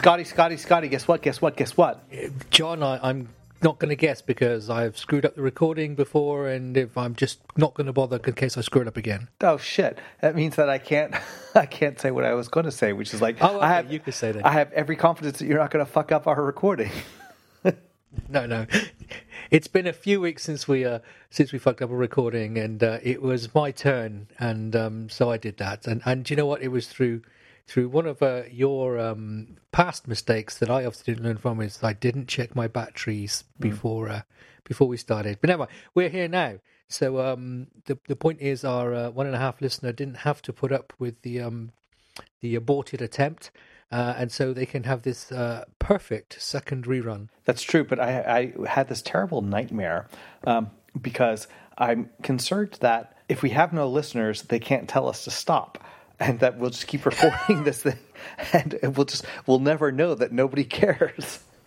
Scotty, Scotty, Scotty. Guess what? Guess what? Guess what? John, I, I'm not going to guess because I've screwed up the recording before, and if I'm just not going to bother in case I screw it up again. Oh shit! That means that I can't. I can't say what I was going to say, which is like, Oh, okay, I have. you could say that. I have every confidence that you're not going to fuck up our recording. No, no. It's been a few weeks since we uh, since we fucked up a recording, and uh, it was my turn, and um, so I did that. And and do you know what? It was through through one of uh, your um, past mistakes that I obviously didn't learn from is I didn't check my batteries before uh, before we started. But never mind, we're here now. So um, the the point is, our uh, one and a half listener didn't have to put up with the um, the aborted attempt, uh, and so they can have this uh, perfect second rerun. That's true, but I, I had this terrible nightmare um, because I'm concerned that if we have no listeners, they can't tell us to stop, and that we'll just keep recording this thing, and we'll just we'll never know that nobody cares.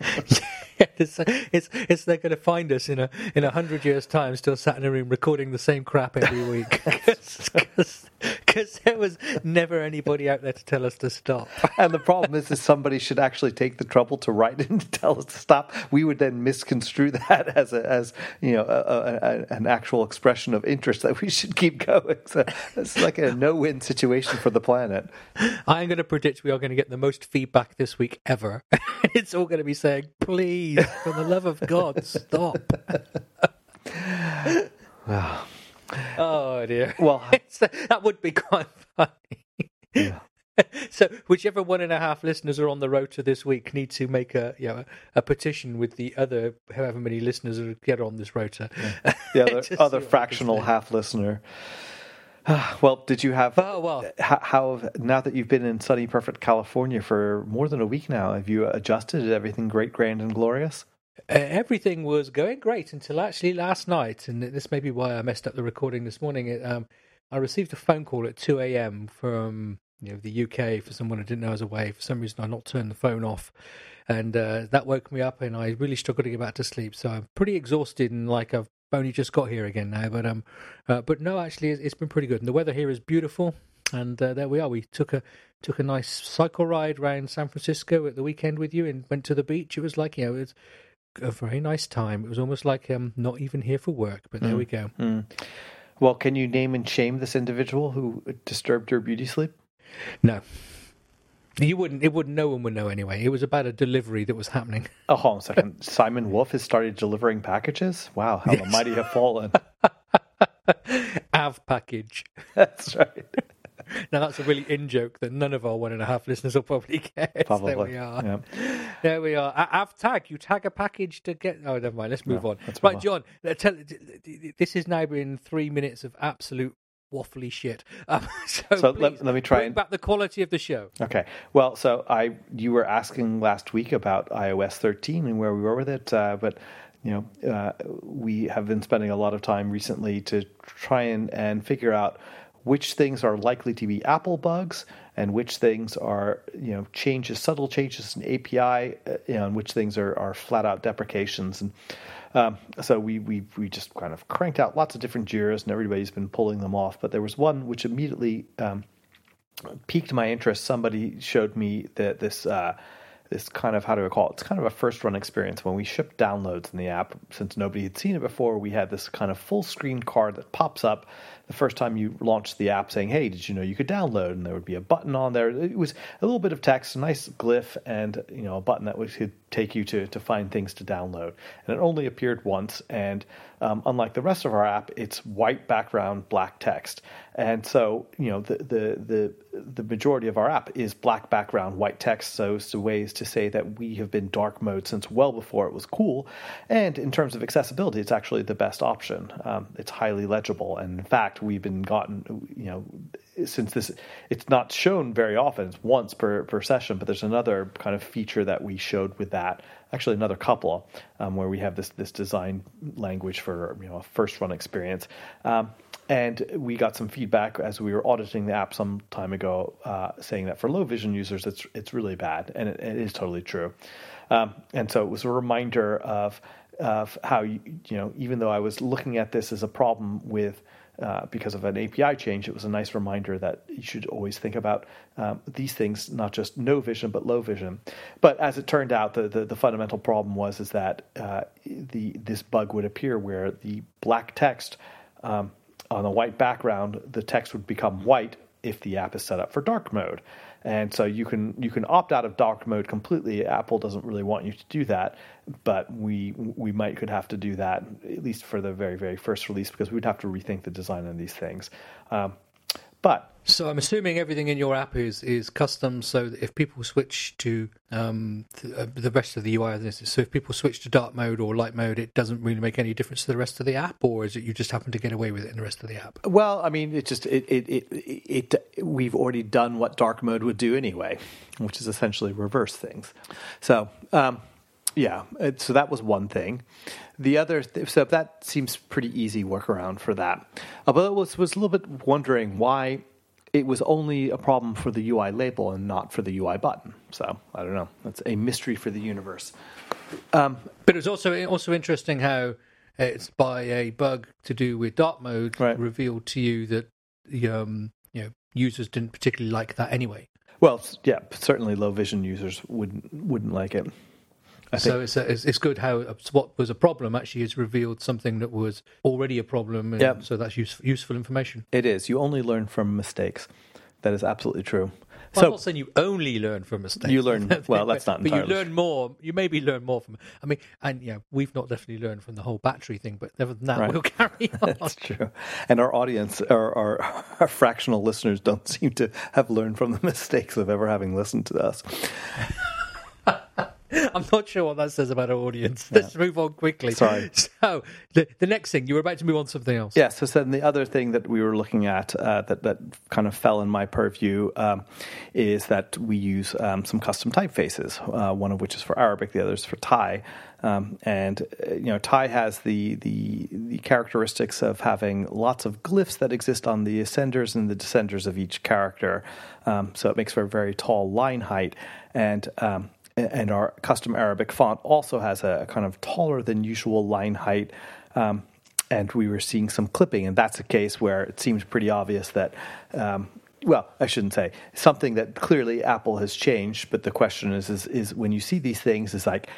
it's, it's it's they're going to find us in a in a hundred years' time, still sat in a room recording the same crap every week, because there was never anybody out there to tell us to stop. And the problem is, is somebody should actually take the trouble to write in to tell us to stop. We would then misconstrue that as a, as you know a, a, a, an actual expression of interest that we should keep going. So it's like a no-win situation for the planet. I'm going to predict we are going to get the most feedback this week ever. it's all going to be saying, "Please, for the love of God, stop." Ah. Oh dear. Well, that would be quite funny. yeah. so whichever one and a half listeners are on the road to this week need to make a you know, a petition with the other however many listeners are get on this rota. the other, other what we can fractional half listener. Well, did you have Oh well, uh, how, how have- now that you've been in sunny, perfect California for more than a week now? Have you adjusted? Is everything great, grand, and glorious? Uh, everything was going great until actually last night, and this may be why I messed up the recording this morning. It, um, I received a phone call at two a.m. from you know the UK for someone I didn't know was away. For some reason, I not turned the phone off, and uh, that woke me up, and I really struggled to get back to sleep. So I'm pretty exhausted, and like I've only just got here again now. But um, uh, but no, actually, it's, it's been pretty good, and the weather here is beautiful. And uh, there we are. We took a took a nice cycle ride around San Francisco at the weekend with you, and went to the beach. It was like you know, it was a very nice time. It was almost like um, not even here for work. But there we go. Well, can you name and shame this individual who disturbed your beauty sleep? No. You wouldn't. It wouldn't. No one would know anyway. It was about a delivery that was happening. Oh, hold on a second. Simon Wolf has started delivering packages. Wow, how the mighty have fallen. Av package. That's right. Now that's a really in joke that none of our one and a half listeners will probably get. Probably. There we are. Yeah. There we are. A- Av tag. You tag a package to get. Oh, never mind. Let's move on. let's right, on. John. uh, Tell, this has now been three minutes of absolute waffly shit. Um, so So let- let me try and- back the quality of the show. Okay. Well, so I you were asking last week about iOS 13 and where we were with it, uh, but you know uh, we have been spending a lot of time recently to try and and figure out which things are likely to be Apple bugs and which things are you know changes, subtle changes in API, uh, you know, and which things are are flat out deprecations and. Um, so we, we we just kind of cranked out lots of different Jiras, and everybody's been pulling them off. But there was one which immediately um, piqued my interest. Somebody showed me that this uh, this kind of how do I call it? It's kind of a first run experience. When we shipped downloads in the app, since nobody had seen it before, we had this kind of full screen card that pops up the first time you launch the app, saying, "Hey, did you know you could download?" And there would be a button on there. It was a little bit of text, a nice glyph, and you know a button that would take you to to find things to download. And it only appeared once, and um, unlike the rest of our app, it's white background, black text. And so, you know, the the the the majority of our app is black background, white text. So, it's ways to say that we have been dark mode since well before it was cool. And in terms of accessibility, it's actually the best option. Um, it's highly legible, and in fact, we've been gotten, you know, since this it's not shown very often. It's once per, per session but there's another kind of feature that we showed with that actually another couple um, where we have this this design language for you know a first run experience. Um, and we got some feedback as we were auditing the app some time ago uh, saying that for low vision users it's it's really bad and it, it is totally true. Um, and so it was a reminder of of how you, you know even though I was looking at this as a problem with uh, because of an API change, it was a nice reminder that you should always think about um, these things, not just no vision but low vision. But as it turned out, the the, the fundamental problem was is that uh, the this bug would appear where the black text um, on a white background, the text would become white if the app is set up for dark mode. And so you can you can opt out of dark mode completely. Apple doesn't really want you to do that, but we we might could have to do that at least for the very very first release because we'd have to rethink the design of these things. Um, but so I'm assuming everything in your app is is custom. So if people switch to um, the, uh, the, rest of the UI, so if people switch to dark mode or light mode, it doesn't really make any difference to the rest of the app, or is it you just happen to get away with it in the rest of the app? Well, I mean, it just it it it, it we've already done what dark mode would do anyway, which is essentially reverse things. So. Um, yeah, so that was one thing. The other, th- so that seems pretty easy workaround for that. Uh, but I was was a little bit wondering why it was only a problem for the UI label and not for the UI button. So I don't know. That's a mystery for the universe. Um, but it was also also interesting how it's by a bug to do with dark mode right. revealed to you that the um, you know users didn't particularly like that anyway. Well, yeah, certainly low vision users wouldn't wouldn't like it. So it's, a, it's, it's good how uh, what was a problem actually has revealed something that was already a problem. Yeah. So that's use, useful information. It is. You only learn from mistakes. That is absolutely true. Well, so, I'm not saying you only learn from mistakes. You learn well. That's not. Entirely. But you learn more. You maybe learn more from. I mean, and yeah, we've not definitely learned from the whole battery thing, but other than that, right. we'll carry on. That's true. And our audience, our, our, our fractional listeners, don't seem to have learned from the mistakes of ever having listened to us. I'm not sure what that says about our audience. Let's move on quickly. Sorry. So the, the next thing you were about to move on to something else. Yeah. So then the other thing that we were looking at uh, that that kind of fell in my purview um, is that we use um, some custom typefaces. Uh, one of which is for Arabic, the other is for Thai. Um, and uh, you know, Thai has the, the the characteristics of having lots of glyphs that exist on the ascenders and the descenders of each character. Um, so it makes for a very tall line height. And um, and our custom Arabic font also has a, kind of taller than usual line height. Um, and we were seeing some clipping, and that's a case where it seems pretty obvious that, um, well, I shouldn't say something that clearly Apple has changed. But the question is, is, is when you see these things, is like,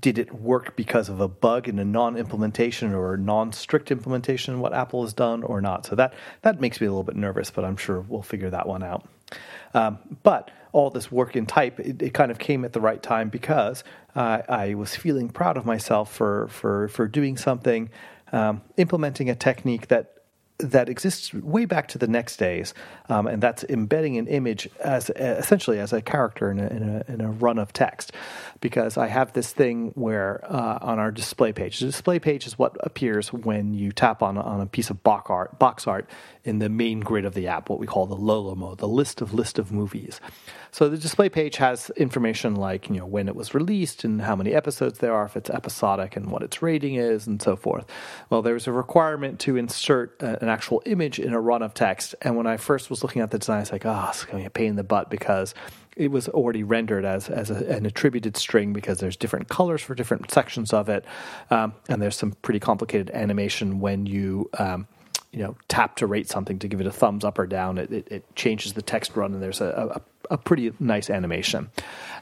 did it work because of a bug in a non-implementation or non-strict implementation? What Apple has done or not? So that that makes me a little bit nervous, but I'm sure we'll figure that one out. Um, but all this work in type, it, it, kind of came at the right time because uh, I was feeling proud of myself for for for doing something, um, implementing a technique that that exists way back to the NeXT days, um, and that's embedding an image as essentially as a character in a, in a, in a run of text. Because I have this thing where uh, on our display page, the display page is what appears when you tap on on a piece of box art, box art in the main grid of the app, what we call the LoLoMo, the list of list of movies. So the display page has information like you know when it was released and how many episodes there are, if it's episodic, and what its rating is, and so forth. Well, there's a requirement to insert a, an actual image in a run of text, and when I first was looking at the design, I was like, oh, it's going to be a pain in the butt because it was already rendered as as a, an attributed string because there's different colors for different sections of it, um, and there's some pretty complicated animation when you um, you know tap to rate something to give it a thumbs up or down. It, it, it changes the text run, and there's a, a a pretty nice animation.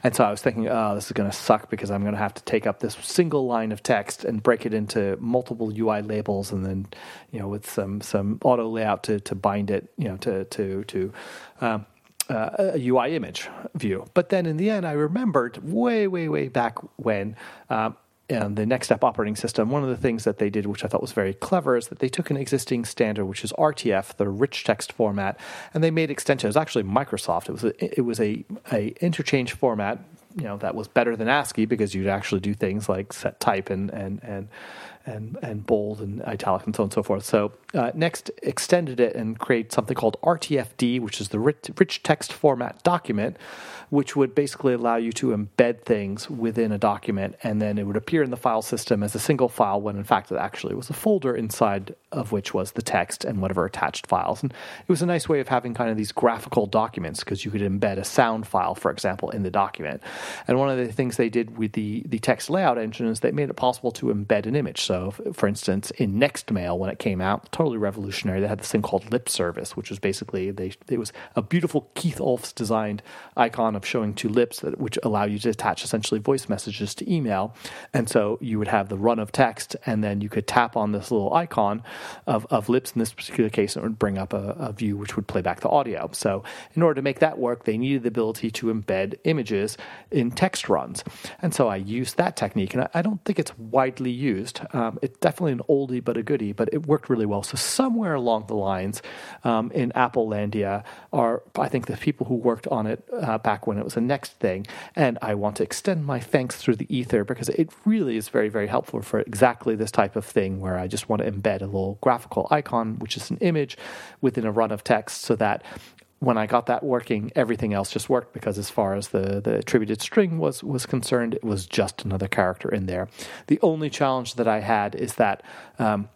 And so I was thinking, oh, this is going to suck because I'm going to have to take up this single line of text and break it into multiple UI labels, and then you know with some some auto layout to to bind it, you know, to to to. Um, uh, a UI image view. But then in the end, I remembered way, way, way back when um, and the NeXTSTEP operating system, one of the things that they did, which I thought was very clever, is that they took an existing standard, which is RTF, the rich text format, and they made extensions. Actually Microsoft. It was a, it was a, a interchange format, you know, that was better than ASCII because you'd actually do things like set type and and and and and bold and italic and so on and so forth. So uh, NeXT extended it and created something called RTFD, which is the rich, rich text format document which would basically allow you to embed things within a document and then it would appear in the file system as a single file when in fact it actually was a folder inside of which was the text and whatever attached files. And it was a nice way of having kind of these graphical documents because you could embed a sound file, for example, in the document. And one of the things they did with the, the text layout engine is they made it possible to embed an image. So for instance, in NeXTMail when it came out, totally revolutionary. They had this thing called Lip Service, which was basically they it was a beautiful Keith Ohlfs designed icon of showing two lips, that, which allow you to attach essentially voice messages to email. And so you would have the run of text, and then you could tap on this little icon of, of lips. In this particular case, and it would bring up a, a view which would play back the audio. So, in order to make that work, they needed the ability to embed images in text runs. And so I used that technique, and I, I don't think it's widely used. Um, it's definitely an oldie but a goodie, but it worked really well. So, somewhere along the lines um, in Apple Landia are, I think, the people who worked on it uh, back when it was the next thing. And I want to extend my thanks through the ether because it really is very, very helpful for exactly this type of thing where I just want to embed a little graphical icon, which is an image, within a run of text so that when I got that working, everything else just worked because as far as the, the attributed string was was concerned, it was just another character in there. The only challenge that I had is that um,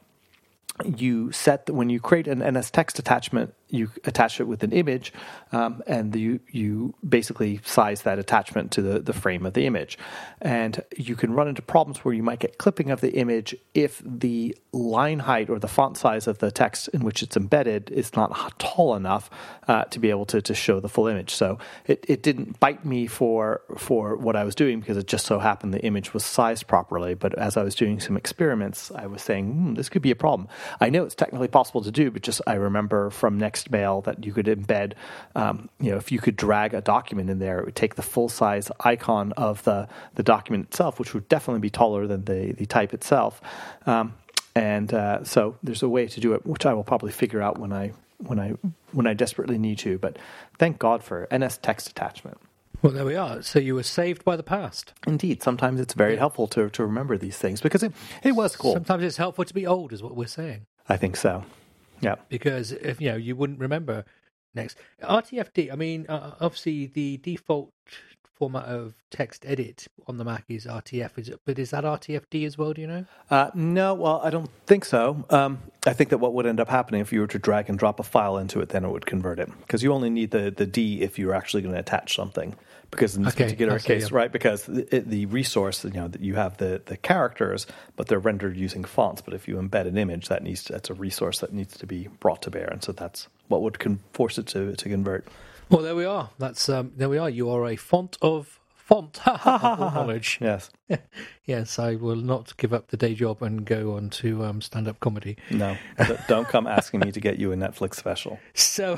you set when you create an NSTextAttachment, you attach it with an image, um, and you you basically size that attachment to the, the frame of the image, and you can run into problems where you might get clipping of the image if the line height or the font size of the text in which it's embedded is not tall enough uh, to be able to, to show the full image. So it, it didn't bite me for for what I was doing because it just so happened the image was sized properly. But as I was doing some experiments, I was saying hmm, this could be a problem. I know it's technically possible to do, but just I remember from NeXT NeXTMail that you could embed. Um, you know, if you could drag a document in there, it would take the full size icon of the the document itself, which would definitely be taller than the the type itself. Um, and uh, so there's a way to do it, which I will probably figure out when I when I when I desperately need to. But thank God for NSTextAttachment. Well, there we are. So you were saved by the past. Indeed, sometimes it's very yeah. helpful to to remember these things because it it was cool. Sometimes it's helpful to be old, is what we're saying. I think so. Yeah. Because if you know, you wouldn't remember NeXT RTFD. I mean, uh, obviously the default format of TextEdit on the Mac is RTF. Is it, but is that RTFD as well? Do you know? Uh, no, well, I don't think so. Um, I think that what would end up happening if you were to drag and drop a file into it, then it would convert it because you only need the the D if you're actually going to attach something because in this okay, particular case, yeah. right? Because the, the, resource, you know, that you have the, the characters, but they're rendered using fonts. But if you embed an image, that needs to, that's a resource that needs to be brought to bear, and so that's what would con- force it to to convert. Well, there we are. That's um, there we are. You are a font of font knowledge. Yes, yes. I will not give up the day job and go on to um, stand up comedy. No, don't come asking me to get you a Netflix special. So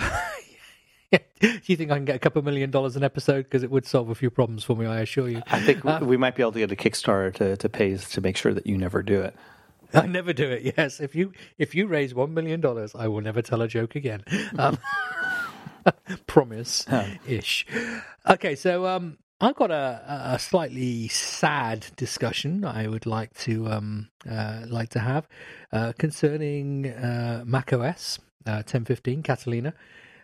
do you think I can get a couple million dollars an episode? Because it would solve a few problems for me, I assure you. I think uh, we might be able to get a Kickstarter to, to pay to make sure that you never do it. I never do it. Yes, if you if you raise one million dollars, I will never tell a joke again. Um, promise ish. Okay, so um, I've got a, a slightly sad discussion I would like to um, uh, like to have uh, concerning uh, Mac OS uh, 10.15 Catalina.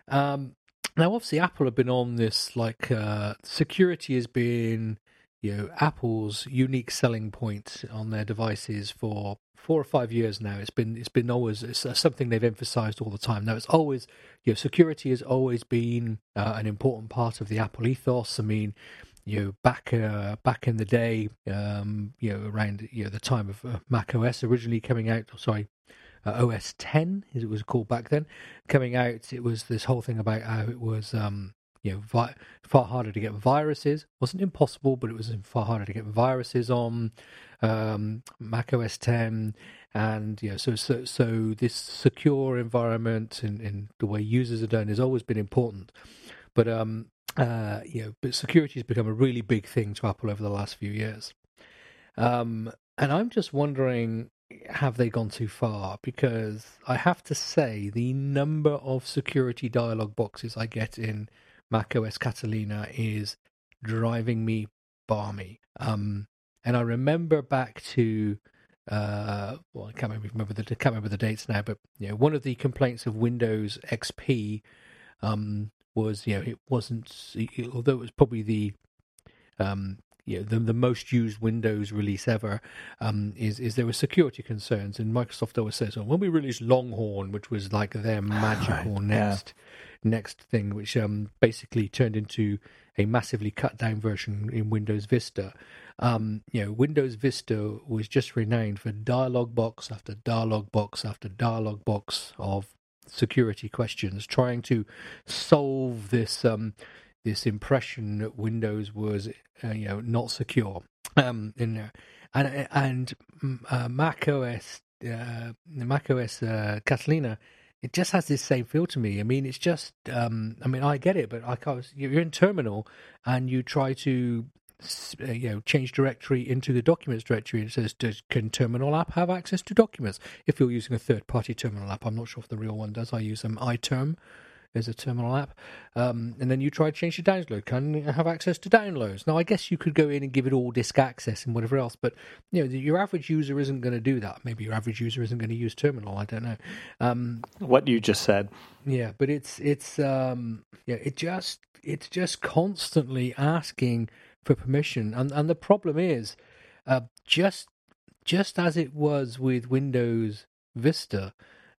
Um, now, obviously, Apple have been on this like uh, security has been you know Apple's unique selling point on their devices for four or five years now. It's been it's been always it's something they've emphasized all the time. Now, it's always you know security has always been uh, an important part of the Apple ethos. I mean, you know, back uh, back in the day, um, you know, around you know the time of uh, Mac OS originally coming out. Sorry, uh, OS 10, as it was called back then, coming out. It was this whole thing about how it was, um, you know, vi- far harder to get viruses. Wasn't impossible, but it was far harder to get viruses on um, Mac OS 10. And you know, so so so this secure environment and, and the way users are done has always been important. But um, uh, you know, but security has become a really big thing to Apple over the last few years. Um, and I'm just wondering have they gone too far? Because I have to say, the number of security dialog boxes I get in macOS Catalina is driving me barmy. Um, and I remember back to, uh, well, I can't remember the can't remember the dates now, but you know, one of the complaints of Windows XP um, was, you know, it wasn't, although it was probably the um, you know, the, the most used Windows release ever, um, is is there were security concerns, and Microsoft always says, "Oh, when we released Longhorn, which was like their magical right, next yeah. Next thing, which um, basically turned into a massively cut down version in Windows Vista." um, you know, Windows Vista was just renowned for dialog box after dialog box after dialog box of security questions, trying to solve this um, this impression that Windows was, uh, you know, not secure. Um, in there, and and uh, Mac OS, uh, Mac OS uh, Catalina it just has this same feel to me. I mean, it's just, um, I mean, I get it, but I can't, you're in terminal and you try to, uh, you know, change directory into the documents directory it says, does, can terminal app have access to documents? If you're using a third party terminal app, I'm not sure if the real one does. I use um, iTerm as a terminal app. Um, and then you try to change the download, can have access to downloads. Now, I guess you could go in and give it all disk access and whatever else, but you know, your average user isn't going to do that. Maybe your average user isn't going to use terminal. I don't know. Um, what you just said. Yeah, but it's it's um, yeah, it just it's just constantly asking for permission, and and the problem is, uh, just just as it was with Windows Vista,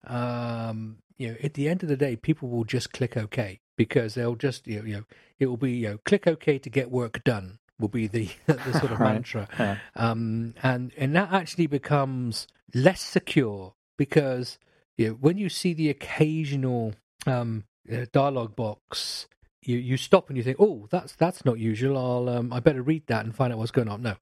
um, you know, at the end of the day, people will just click OK because they'll just, you know, you know it will be, you know, click OK to get work done will be the, the sort of right. mantra. Yeah. Um, and, and that actually becomes less secure because, you know, when you see the occasional um, uh, dialogue box, you, you stop and you think, oh, that's, that's not usual. I'll, um, I better read that and find out what's going on. No,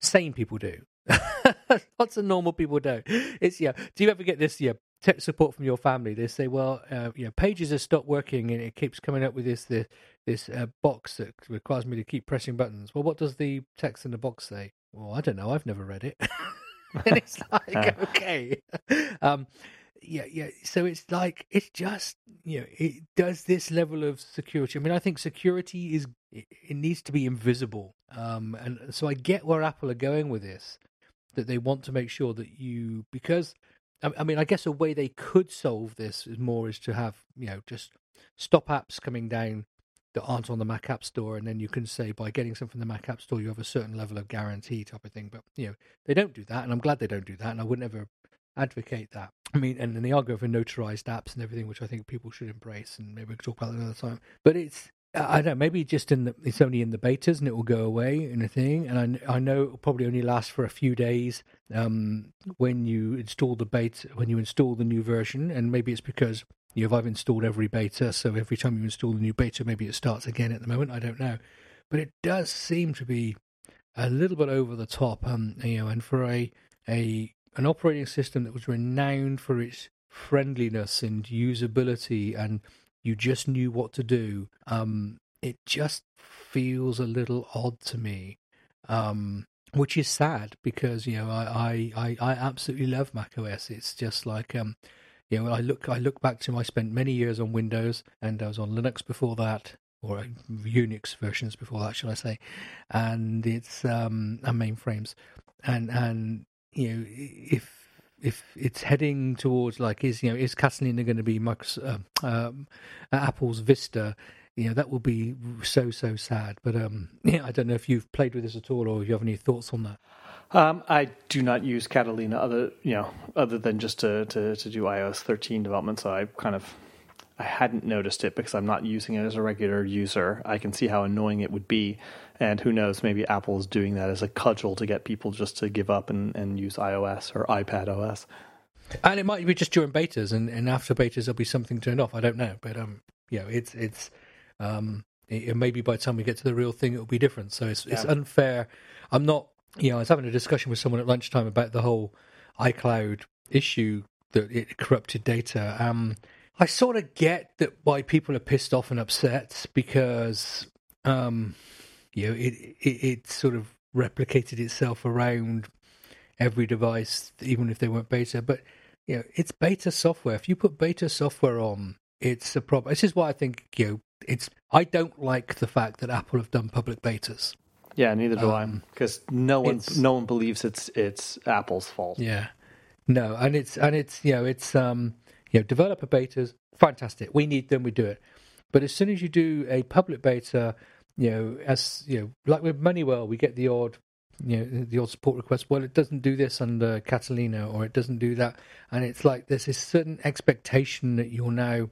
sane people do. Lots of normal people don't. It's yeah. Do you ever get this yeah tech support from your family. They say, well, uh, you know, pages have stopped working and it keeps coming up with this this, this uh, box that requires me to keep pressing buttons. Well, what does the text in the box say? Well, I don't know. I've never read it. and it's like, okay. Um, yeah, yeah. So it's like it's just you know it does this level of security. I mean, I think security is it, it needs to be invisible. Um, and so I get where Apple are going with this, that they want to make sure that you because I mean, I guess a way they could solve this is more is to have you know just stop apps coming down that aren't on the Mac App Store, and then you can say by getting something from the Mac App Store you have a certain level of guarantee type of thing. But you know they don't do that, and I'm glad they don't do that, and I would never advocate that. I mean, and, and they are going for notarized apps and everything, which I think people should embrace, and maybe we could talk about that another time. But it's I don't know, maybe just in the, it's only in the betas and it will go away in a thing. And I, I know it will probably only last for a few days um, when you install the beta, when you install the new version. And maybe it's because you have I've installed every beta, so every time you install the new beta, maybe it starts again at the moment. I don't know, but it does seem to be a little bit over the top. Um, you know, and for a a an operating system that was renowned for its friendliness and usability and you just knew what to do. Um, it just feels a little odd to me, um, which is sad because you know I, I, I, absolutely love Mac OS. It's just like um, you know I look I look back to I spent many years on Windows and I was on Linux before that or uh, Unix versions before that, shall I say? And it's um, and mainframes, and and you know if if it's heading towards like is you know is Catalina going to be Microsoft, uh, um, Apple's Vista? You know that will be so so sad. But um, yeah, I don't know if you've played with this at all, or if you have any thoughts on that. Um, I do not use Catalina other you know other than just to, to to do iOS 13 development. So I kind of I hadn't noticed it because I'm not using it as a regular user. I can see how annoying it would be. And who knows, maybe Apple's doing that as a cudgel to get people just to give up and, and use iOS or iPad OS. And it might be just during betas, and, and after betas there'll be something turned off. I don't know, but um, yeah, it's it's um, it, maybe by the time we get to the real thing, it'll be different. So it's yeah. it's unfair. I'm not, you know, I was having a discussion with someone at lunchtime about the whole iCloud issue that it corrupted data. Um, I sort of get that why people are pissed off and upset because, um, you know, it, it, it sort of replicated itself around every device, even if they weren't beta. But you know, it's beta software. If you put beta software on, it's a problem. This is why I think you know it's. I don't like the fact that Apple have done public betas. Yeah, neither do um, I. Because no one, no one believes it's it's Apple's fault. Yeah, no, and it's and it's you know it's um you know, developer betas, fantastic. We need them, we do it. But as soon as you do a public beta, you know, as you know, like with MoneyWell, we get the odd, you know, the odd support request. Well, it doesn't do this under Catalina, or it doesn't do that, and it's like there's this certain expectation that you're now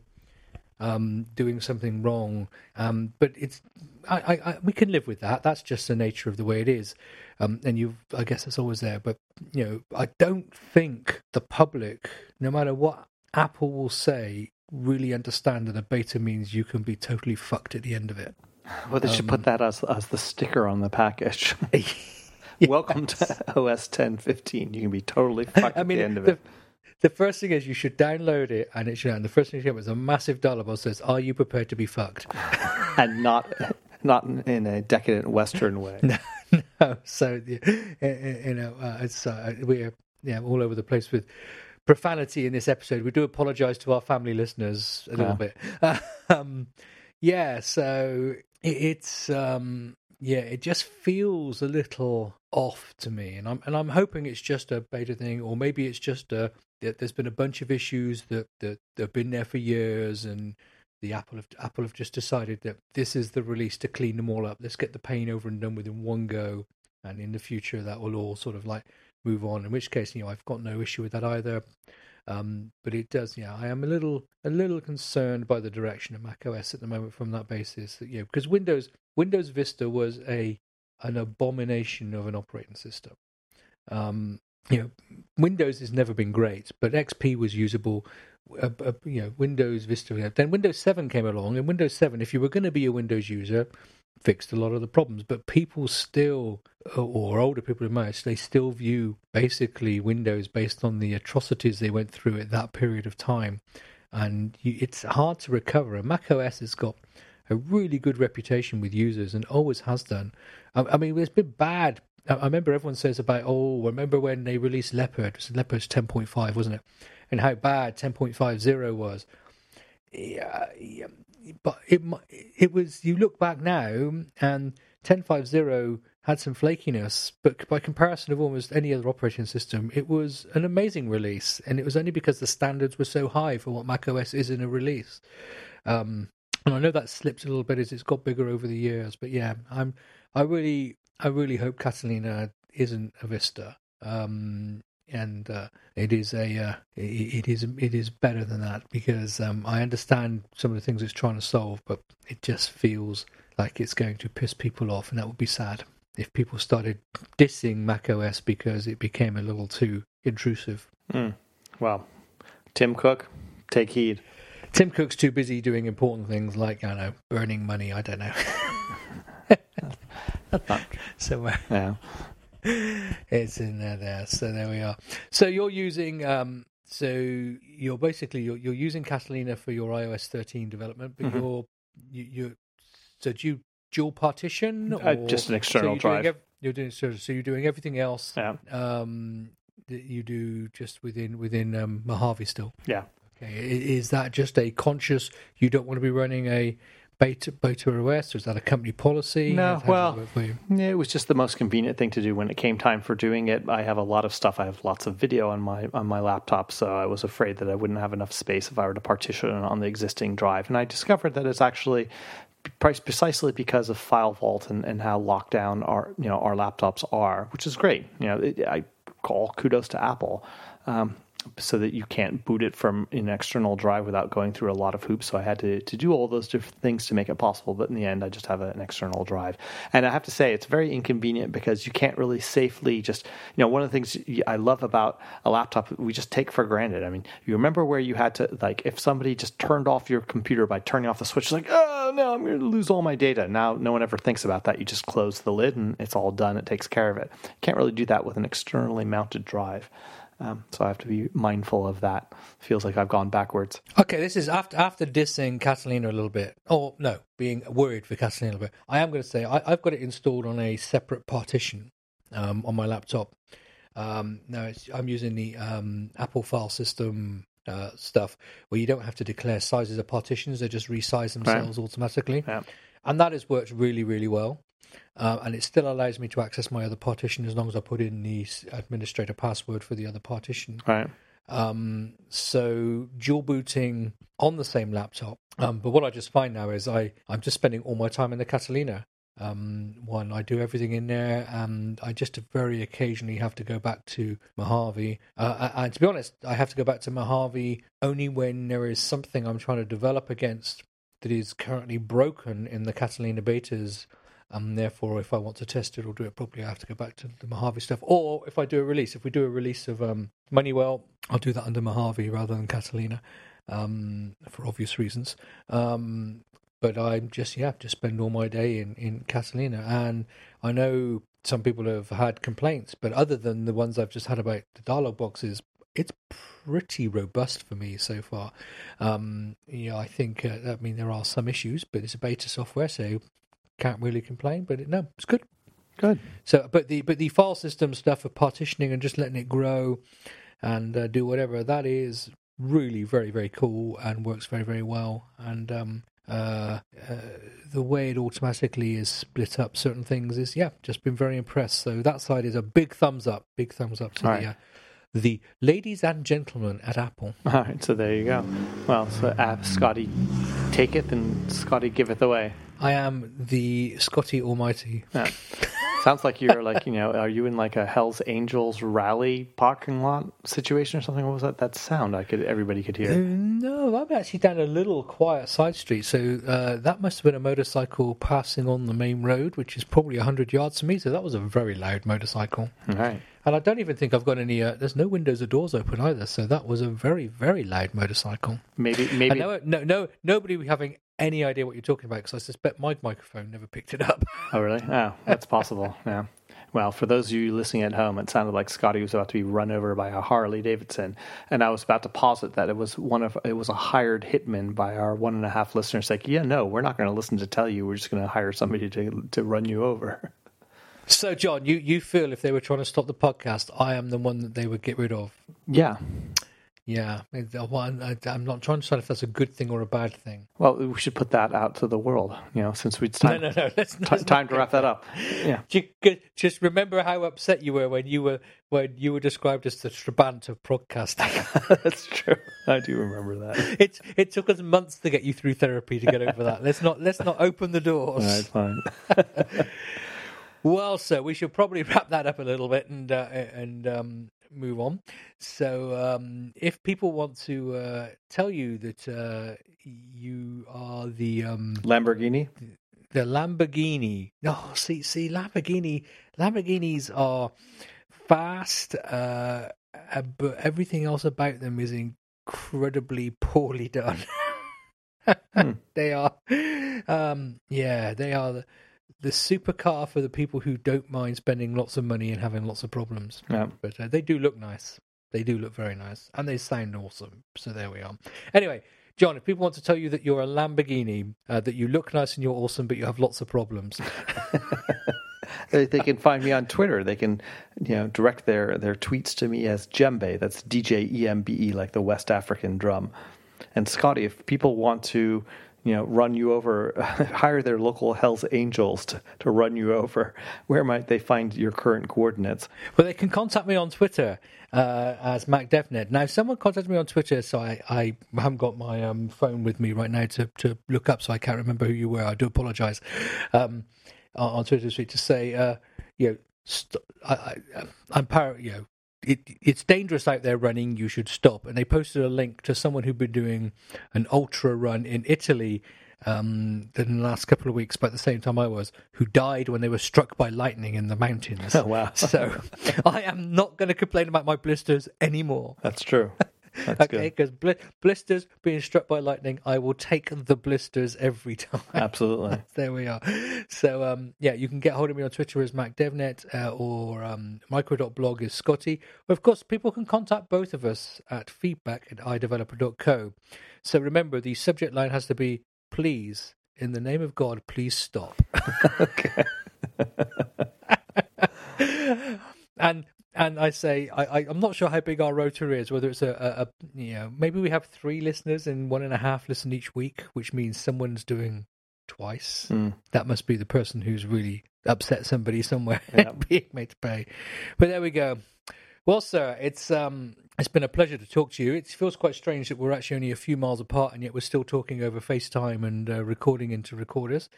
um, doing something wrong. Um, but it's I, I, I, we can live with that. That's just the nature of the way it is. Um, and you, I guess, it's always there. But you know, I don't think the public, no matter what Apple will say, really understand that a beta means you can be totally fucked at the end of it. Well, they should put that as as the sticker on the package. Welcome to OS 10.15. You can be totally fucked I mean, at the end of the, it. the first thing is you should download it, and it should. And the first thing you get is a massive dollar that says, "Are you prepared to be fucked?" and not not in a decadent Western way. no, so yeah, you know, uh, it's uh, we're yeah all over the place with profanity in this episode. We do apologise to our family listeners a little bit. Um, yeah, so it, it's um, yeah, it just feels a little off to me, and I'm and I'm hoping it's just a beta thing, or maybe it's just a that there's been a bunch of issues that that, have been there for years, and the Apple have Apple have just decided that this is the release to clean them all up. Let's get the pain over and done with in one go, and in the future that will all sort of like move on. In which case, you know, I've got no issue with that either. Um, but it does, yeah. I am a little a little concerned by the direction of Mac OS at the moment from that basis. That, you know, because Windows Windows Vista was a an abomination of an operating system. Um, you know, Windows has never been great, but XP was usable. Uh, uh, you know, Windows Vista. Then Windows 7 came along, and Windows 7, if you were going to be a Windows user, fixed a lot of the problems. But people still, uh, or older people in most, they still view basically Windows based on the atrocities they went through at that period of time, and you, it's hard to recover. And Mac OS has got a really good reputation with users and always has done. I, I mean, it's been bad. I, I remember everyone says about, oh, remember when they released Leopard? It was Leopard's 10.5, wasn't it? And how bad 10.50 was. Yeah, yeah, but it it was. You look back now, and 10.50 had some flakiness, but by comparison of almost any other operating system, it was an amazing release, and it was only because the standards were so high for what macOS is in a release. Um, and I know that slipped a little bit as it's got bigger over the years, but yeah, I'm I really I really hope Catalina isn't a Vista. Um, and uh, it is a uh, it, it is it is better than that because um, I understand some of the things it's trying to solve, but it just feels like it's going to piss people off, and that would be sad if people started dissing macOS because it became a little too intrusive. Mm. Well, Tim Cook, take heed. Tim Cook's too busy doing important things like I don't know burning money. I don't know. so uh, yeah it's in there there. So there we are. So you're using um so you're basically you're, you're using catalina for your ios 13 development but mm-hmm. you're you, you so do you dual partition uh, just an external so drive. doing, you're doing so, so you're doing everything else yeah. um that you do just within within um, mojave still? Yeah. Okay. Is that just a conscious you don't want to be running a beta beta OS? Was that a company policy? No, well, yeah, it was just the most convenient thing to do when it came time for doing it. I have a lot of stuff. I have lots of video on my on my laptop, so I was afraid that I wouldn't have enough space if I were to partition on the existing drive. And I discovered that it's actually precisely because of FileVault and, and how locked down our you know our laptops are, which is great. You know, it, I call kudos to Apple. Um, so that you can't boot it from an external drive without going through a lot of hoops. So I had to, to do all those different things to make it possible. But in the end, I just have an external drive. And I have to say, it's very inconvenient because you can't really safely just, you know, one of the things I love about a laptop, we just take for granted. I mean, you remember where you had to, like, if somebody just turned off your computer by turning off the switch, like, oh, no, I'm going to lose all my data. Now, no one ever thinks about that. You just close the lid and it's all done. It takes care of it. You can't really do that with an externally mounted drive. Um, so I have to be mindful of that. Feels like I've gone backwards. Okay, this is after after dissing Catalina a little bit. Oh no, being worried for Catalina a little bit. I am going to say I, have got it installed on a separate partition um, on my laptop. Um, now I'm using the um, Apple file system uh, stuff where you don't have to declare sizes of partitions; they just resize themselves right. automatically. Yeah. And that has worked really, really well. Uh, and it still allows me to access my other partition as long as I put in the administrator password for the other partition. Right. Um, so dual booting on the same laptop. Um, but what I just find now is I, I'm just spending all my time in the Catalina. um, one. I do everything in there, and I just very occasionally have to go back to Mojave. Uh, and to be honest, I have to go back to Mojave only when there is something I'm trying to develop against that is currently broken in the Catalina betas. And therefore, if I want to test it or do it properly, I have to go back to the Mojave stuff. Or if I do a release, if we do a release of um, MoneyWell, I'll do that under Mojave rather than Catalina um, for obvious reasons. Um, but I'm just yeah just spend all my day in in Catalina, and I know some people have had complaints, but other than the ones I've just had about the dialogue boxes, it's pretty robust for me so far. Um, know, I think uh, I mean there are some issues, but it's a beta software, so can't really complain. But it, no, it's good. Good. So, but the but the file system stuff of partitioning and just letting it grow and uh, do whatever that is really very very cool and works very very well. And um, uh, uh, the way it automatically is split up certain things is yeah just been very impressed so that side is a big thumbs up big thumbs up to All the right. uh, the ladies and gentlemen at apple All right, so there you go. Well, so uh, Scotty taketh and Scotty giveth away. I am the scotty almighty Yeah. Sounds like you're like you know, are you in like a Hell's Angels rally parking lot situation or something? What was that? That sound I could everybody could Uh, hear. no i'm actually down a little quiet side street so uh, that must have been a motorcycle passing on the main road which is probably 100 yards from me so that was a very loud motorcycle All right. and i don't even think i've got any uh, there's no windows or doors open either so that was a very very loud motorcycle Maybe maybe know, no, no, nobody will be having any idea what you're talking about because I suspect my microphone never picked it up. Oh, really? Oh, that's possible. Yeah. Well, for those of you listening at home, it sounded like Scotty was about to be run over by a Harley Davidson, and I was about to posit that it was one of it was a hired hitman by our one and a half listeners. Like, yeah, no, we're not going to listen to tell you. We're just going to hire somebody to to run you over. So, John, you, you feel if they were trying to stop the podcast, I am the one that they would get rid of. Yeah. Yeah, it- well, I- I'm not trying to decide if that's a good thing or a bad thing. Well, we should put that out to the world. You know, since it's time no, no, no. Let's, ti- let's time to wrap that up. Yeah. Ju- ju- Just remember how upset you were when you were when you were described as the Trabant of podcasting. That's true. I do remember that. it it took us months to get you through therapy to get over that. Let's not let's not open the doors. All right, fine. Well, sir, we should probably wrap that up a little bit and uh, and um, move on. So, um, if people want to uh, tell you that uh, you are the um, Lamborghini. the Lamborghini, no, see, see, Lamborghini, Lamborghinis are fast, uh, uh, but everything else about them is incredibly poorly done. Hmm. They are, um, yeah, they are the, the supercar for the people who don't mind spending lots of money and having lots of problems. Yeah. But uh, they do look nice. They do look very nice, and they sound awesome. So there we are. Anyway, John, if people want to tell you that you're a Lamborghini, uh, that you look nice and you're awesome, but you have lots of problems, They, they can find me on Twitter. They can, you know, direct their their tweets to me as Djembe. That's D J E M B E, like the West African drum. And Scotty, if people want to, you know, run you over, hire their local Hell's Angels to, to run you over, where might they find your current coordinates? Well, they can contact me on Twitter uh, as MacDevNet. Now, someone contacted me on Twitter, so I, I haven't got my um, phone with me right now to, to look up, so I can't remember who you were. I do apologise. Um, on Twitter this week to say, uh, you know, st- I, I'm par- you know, it, it's dangerous out there running. You should stop. And they posted a link to someone who'd been doing an ultra run in Italy um, in the last couple of weeks, about the same time I was, who died when they were struck by lightning in the mountains. Oh, wow. So I am not going to complain about my blisters anymore. That's true. That's Okay, because bl- blisters being struck by lightning, I will take the blisters every time. Absolutely. there we are. So um, yeah, you can get hold of me on Twitter as MacDevNet uh, or um, micro.blog is Scotty. But of course, people can contact both of us at feedback at iDeveloper.co. So remember, the subject line has to be please, in the name of God, please stop. okay. and and I say I, I I'm not sure how big our rotor is. Whether it's a, a, a you know maybe we have three listeners and one and a half listen each week, which means someone's doing twice. Mm. That must be the person who's really upset somebody somewhere being made to pay. But there we go. Well, sir, it's um, it's been a pleasure to talk to you. It feels quite strange that we're actually only a few miles apart, and yet we're still talking over FaceTime and uh, recording into recorders.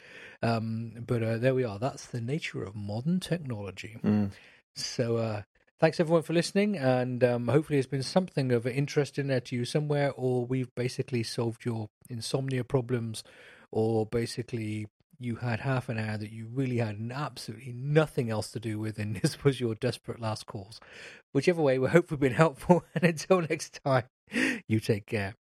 Um, but uh, there we are. That's the nature of modern technology. Mm. So, uh, Thanks everyone for listening, and um, hopefully it's been something of interest in there to you somewhere, or we've basically solved your insomnia problems, or basically you had half an hour that you really had absolutely nothing else to do with, and this was your desperate last cause. Whichever way, we hope we've been helpful, and until next time, you take care.